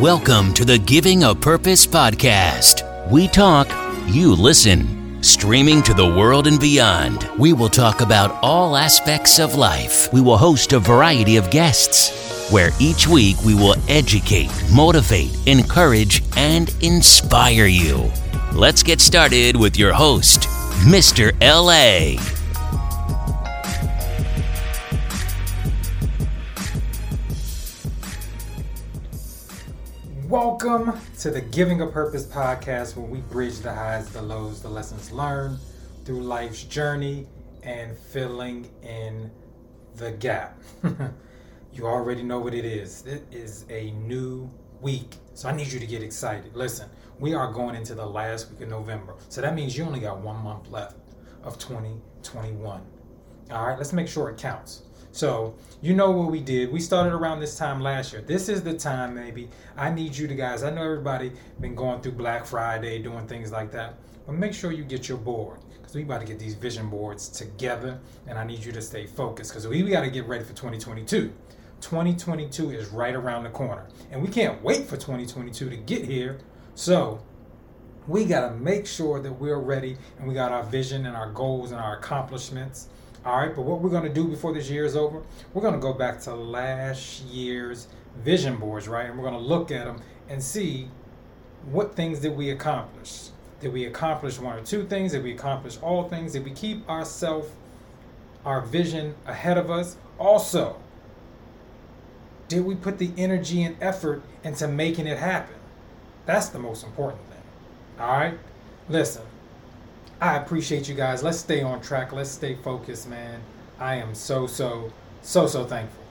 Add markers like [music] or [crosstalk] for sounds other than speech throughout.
Welcome to the Giving a Purpose podcast. We talk, you listen. Streaming to the world and beyond, we will talk about all aspects of life. We will host a variety of guests, where each week we will educate, motivate, encourage, and inspire you. Let's get started with your host, Mr. LA. Welcome to the Giving a Purpose podcast where we bridge the highs, the lows, the lessons learned through life's journey and filling in the gap. [laughs] you already know what it is. It is a new week. So I need you to get excited. Listen, we are going into the last week of November. So that means you only got one month left of 2021. All right, let's make sure it counts. So you know what we did. We started around this time last year. This is the time, maybe. I need you to guys. I know everybody been going through Black Friday, doing things like that. But make sure you get your board because we about to get these vision boards together, and I need you to stay focused because we, we got to get ready for 2022. 2022 is right around the corner, and we can't wait for 2022 to get here. So we got to make sure that we're ready and we got our vision and our goals and our accomplishments all right, but what we're going to do before this year is over, we're going to go back to last year's vision boards, right? And we're going to look at them and see what things did we accomplish. Did we accomplish one or two things? Did we accomplish all things? Did we keep ourselves, our vision ahead of us? Also, did we put the energy and effort into making it happen? That's the most important thing. All right? Listen, I appreciate you guys. Let's stay on track. Let's stay focused, man. I am so, so, so, so thankful.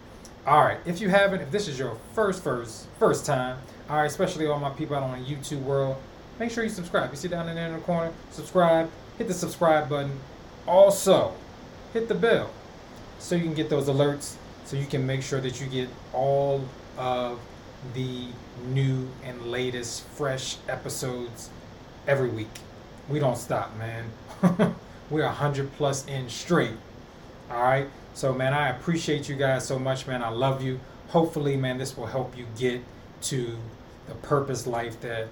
All right. If you haven't, if this is your first, first, first time, all right, especially all my people out on the YouTube world, make sure you subscribe. You see down in there in the corner, subscribe, hit the subscribe button. Also, hit the bell so you can get those alerts so you can make sure that you get all of the new and latest fresh episodes every week we don't stop, man. [laughs] We're 100 plus in straight. All right. So, man, I appreciate you guys so much, man. I love you. Hopefully, man, this will help you get to the purpose life that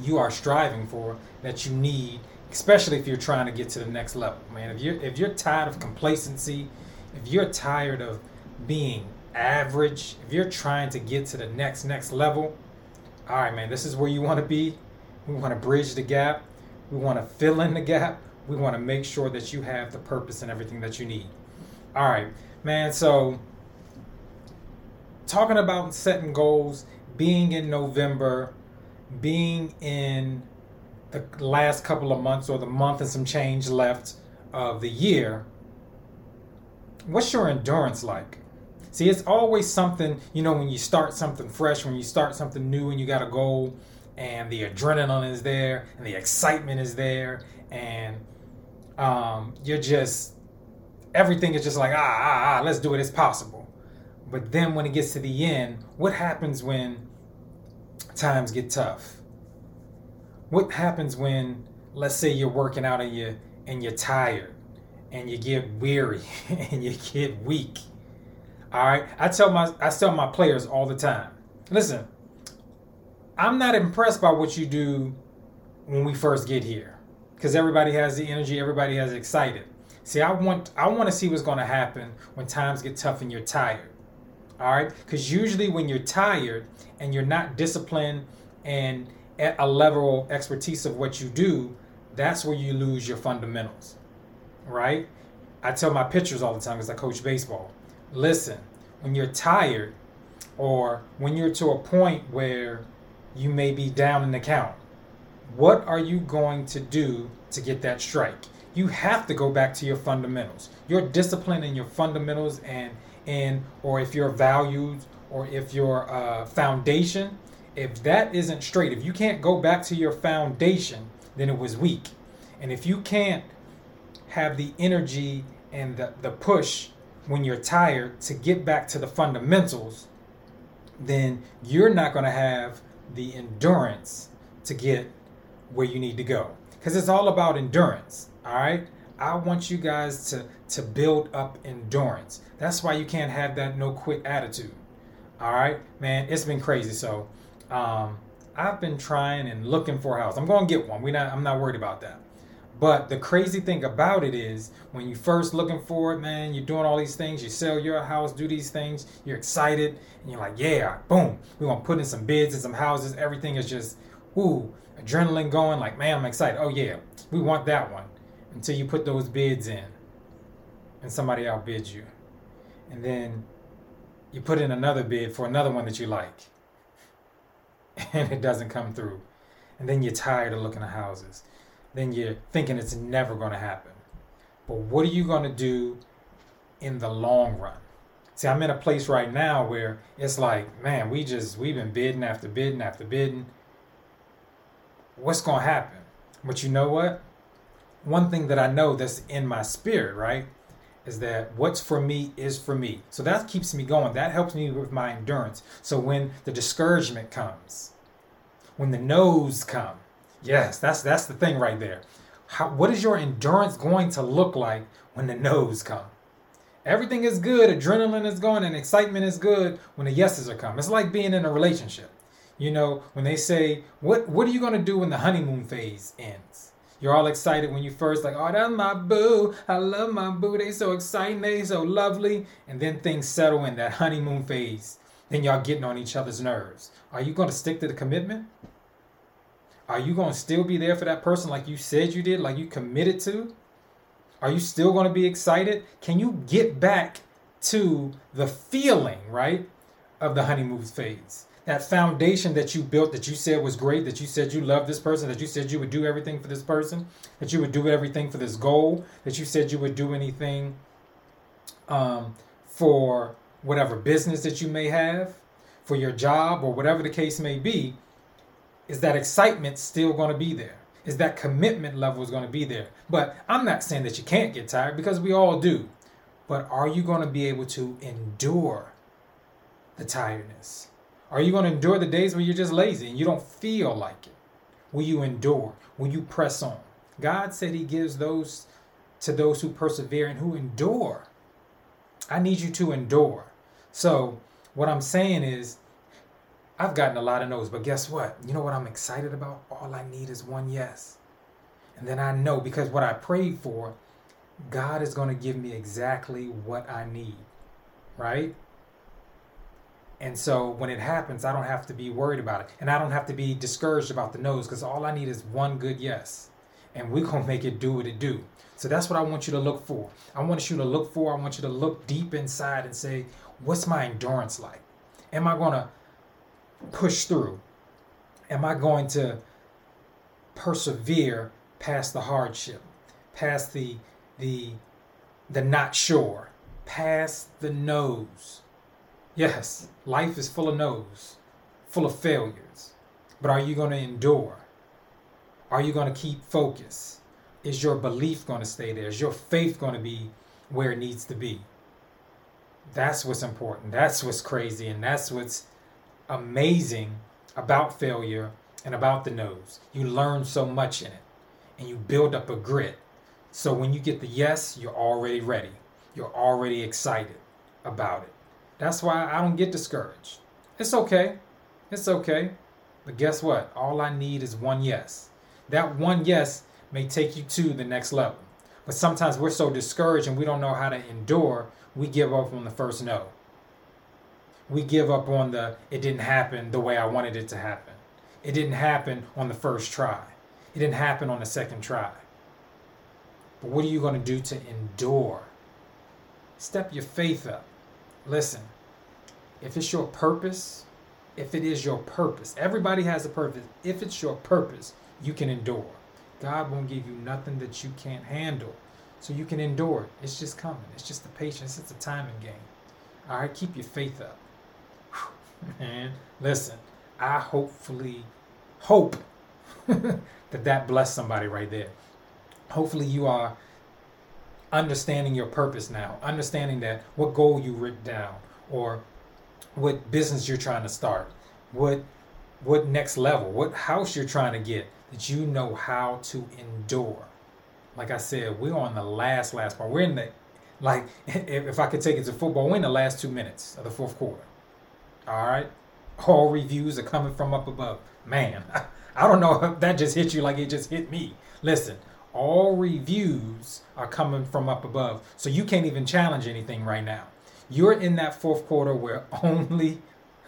you are striving for, that you need, especially if you're trying to get to the next level, man. If you're if you're tired of complacency, if you're tired of being average, if you're trying to get to the next next level, all right, man, this is where you want to be. We want to bridge the gap. We want to fill in the gap. We want to make sure that you have the purpose and everything that you need. All right, man. So, talking about setting goals, being in November, being in the last couple of months or the month and some change left of the year, what's your endurance like? See, it's always something, you know, when you start something fresh, when you start something new and you got a goal, and the adrenaline is there and the excitement is there and um, you're just everything is just like ah ah ah let's do it it's possible. But then when it gets to the end what happens when times get tough? What happens when let's say you're working out and you and you're tired and you get weary [laughs] and you get weak? All right? I tell my i tell my players all the time listen I'm not impressed by what you do when we first get here because everybody has the energy, everybody has excited. See, I want I want to see what's going to happen when times get tough and you're tired. All right? Cuz usually when you're tired and you're not disciplined and at a level of expertise of what you do, that's where you lose your fundamentals. Right? I tell my pitchers all the time because I coach baseball. Listen, when you're tired or when you're to a point where you may be down in the count. What are you going to do to get that strike? You have to go back to your fundamentals. Your discipline and your fundamentals and and or if your values or if your uh, foundation, if that isn't straight, if you can't go back to your foundation, then it was weak. And if you can't have the energy and the, the push when you're tired to get back to the fundamentals, then you're not going to have the endurance to get where you need to go. Because it's all about endurance. All right. I want you guys to to build up endurance. That's why you can't have that no quit attitude. All right, man, it's been crazy. So, um, I've been trying and looking for a house. I'm going to get one. We not. I'm not worried about that. But the crazy thing about it is when you first looking for it, man, you're doing all these things, you sell your house, do these things, you're excited, and you're like, yeah, boom, we're gonna put in some bids and some houses. Everything is just, ooh, adrenaline going, like, man, I'm excited. Oh yeah, we want that one. Until you put those bids in and somebody outbids you. And then you put in another bid for another one that you like. [laughs] And it doesn't come through. And then you're tired of looking at houses then you're thinking it's never going to happen. But what are you going to do in the long run? See, I'm in a place right now where it's like, man, we just we've been bidding after bidding after bidding. What's going to happen? But you know what? One thing that I know that's in my spirit, right, is that what's for me is for me. So that keeps me going. That helps me with my endurance. So when the discouragement comes, when the no's come, Yes, that's that's the thing right there. How, what is your endurance going to look like when the no's come? Everything is good, adrenaline is going, and excitement is good when the yeses are come. It's like being in a relationship. You know, when they say, "What what are you going to do when the honeymoon phase ends?" You're all excited when you first like, "Oh, that's my boo. I love my boo. They so exciting. They so lovely." And then things settle in that honeymoon phase. Then y'all getting on each other's nerves. Are you going to stick to the commitment? Are you going to still be there for that person like you said you did, like you committed to? Are you still going to be excited? Can you get back to the feeling, right, of the honeymoon phase? That foundation that you built, that you said was great, that you said you loved this person, that you said you would do everything for this person, that you would do everything for this goal, that you said you would do anything um, for whatever business that you may have, for your job, or whatever the case may be is that excitement still going to be there? Is that commitment level is going to be there? But I'm not saying that you can't get tired because we all do. But are you going to be able to endure the tiredness? Are you going to endure the days where you're just lazy and you don't feel like it? Will you endure? Will you press on? God said He gives those to those who persevere and who endure. I need you to endure. So, what I'm saying is, I've gotten a lot of no's, but guess what? You know what I'm excited about? All I need is one yes. And then I know because what I prayed for, God is going to give me exactly what I need, right? And so when it happens, I don't have to be worried about it. And I don't have to be discouraged about the no's because all I need is one good yes. And we're going to make it do what it do. So that's what I want you to look for. I want you to look for, I want you to look deep inside and say, what's my endurance like? Am I going to push through? Am I going to persevere past the hardship, past the the the not sure, past the no's? Yes, life is full of no's, full of failures. But are you going to endure? Are you going to keep focus? Is your belief going to stay there? Is your faith going to be where it needs to be? That's what's important. That's what's crazy. And that's what's amazing about failure and about the no's. You learn so much in it and you build up a grit. So when you get the yes, you're already ready. You're already excited about it. That's why I don't get discouraged. It's okay. It's okay. But guess what? All I need is one yes. That one yes may take you to the next level. But sometimes we're so discouraged and we don't know how to endure, we give up on the first no we give up on the it didn't happen the way I wanted it to happen. It didn't happen on the first try. It didn't happen on the second try. But what are you going to do to endure? Step your faith up. Listen, if it's your purpose, if it is your purpose, everybody has a purpose. If it's your purpose, you can endure. God won't give you nothing that you can't handle. So you can endure it. It's just coming. It's just the patience. It's a timing game. All right, keep your faith up. Man, listen, I hopefully hope [laughs] that that bless somebody right there. Hopefully, you are understanding your purpose now, understanding that what goal you written down, or what business you're trying to start, what what next level, what house you're trying to get, that you know how to endure. Like I said, we're on the last last part. We're in the like [laughs] if I could take it to football, we're in the last two minutes of the fourth quarter. All right. All reviews are coming from up above. Man, [laughs] I don't know if that just hit you like it just hit me. Listen, all reviews are coming from up above. So you can't even challenge anything right now. You're in that fourth quarter where [laughs] only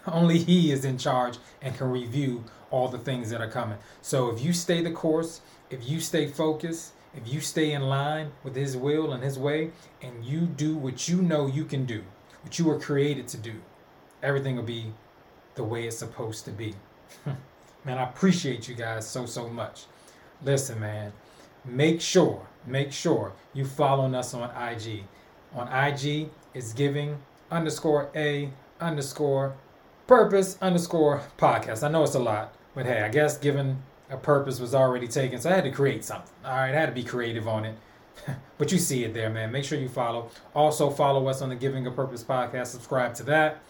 only he is in charge and can review all the things that are coming. So if you stay the course, if you stay focused, if you stay in line with his will and his way and you do what you know you can do, what you were created to do, everything will be the way it's supposed to be. [laughs] man, I appreciate you guys so so much. Listen, man, make sure, make sure you following us on IG. On IG, it's giving underscore a underscore purpose underscore podcast. I know it's a lot, but hey, I guess given a purpose was already taken, so I had to create something. All right, I had to be creative on it. [laughs] but you see it there, man. Make sure you follow. Also, follow us on the Giving a Purpose podcast. Subscribe to that.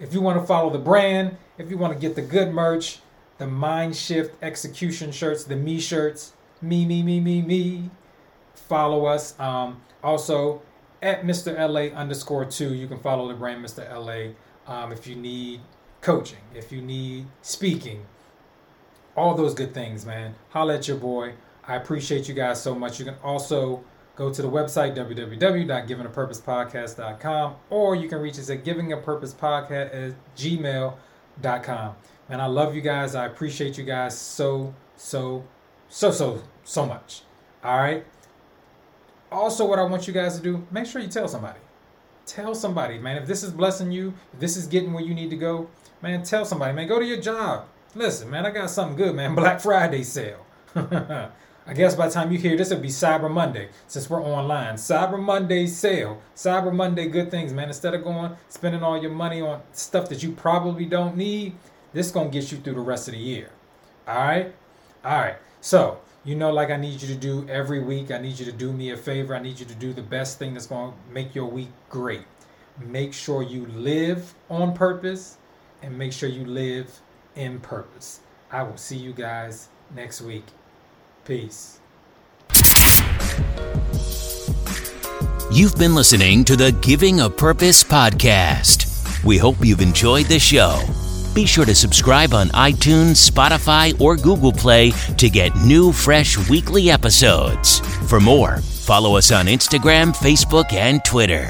If you want to follow the brand, if you want to get the good merch, the Mind Shift execution shirts, the me shirts, me, me, me, me, me, follow us. Um, also, at Mr. LA underscore two, you can follow the brand Mr. LA um, if you need coaching, if you need speaking, all those good things, man. Holla at your boy. I appreciate you guys so much. You can also go to the website www.givingapurposepodcast.com or you can reach us at givingapurposepodcast at gmail.com. Man, I love you guys. I appreciate you guys so, so, so, so, so much. All right. Also, what I want you guys to do, make sure you tell somebody. Tell somebody, man. If this is blessing you, if this is getting where you need to go, man, tell somebody, man. Go to your job. Listen, man, I got something good, man. [laughs] Black Friday sale. [laughs] I guess by the time you hear this, it'll be Cyber Monday since we're online. Cyber Monday sale. Cyber Monday good things, man. Instead of going spending all your money on stuff that you probably don't need, this gonna get you through the rest of the year. All right, all right. So you know, like I need you to do every week. I need you to do me a favor. I need you to do the best thing that's gonna make your week great. Make sure you live on purpose, and make sure you live in purpose. I will see you guys next week. Peace. You've been listening to the Giving a Purpose podcast. We hope you've enjoyed the show. Be sure to subscribe on iTunes, Spotify, or Google Play to get new, fresh weekly episodes. For more, follow us on Instagram, Facebook, and Twitter.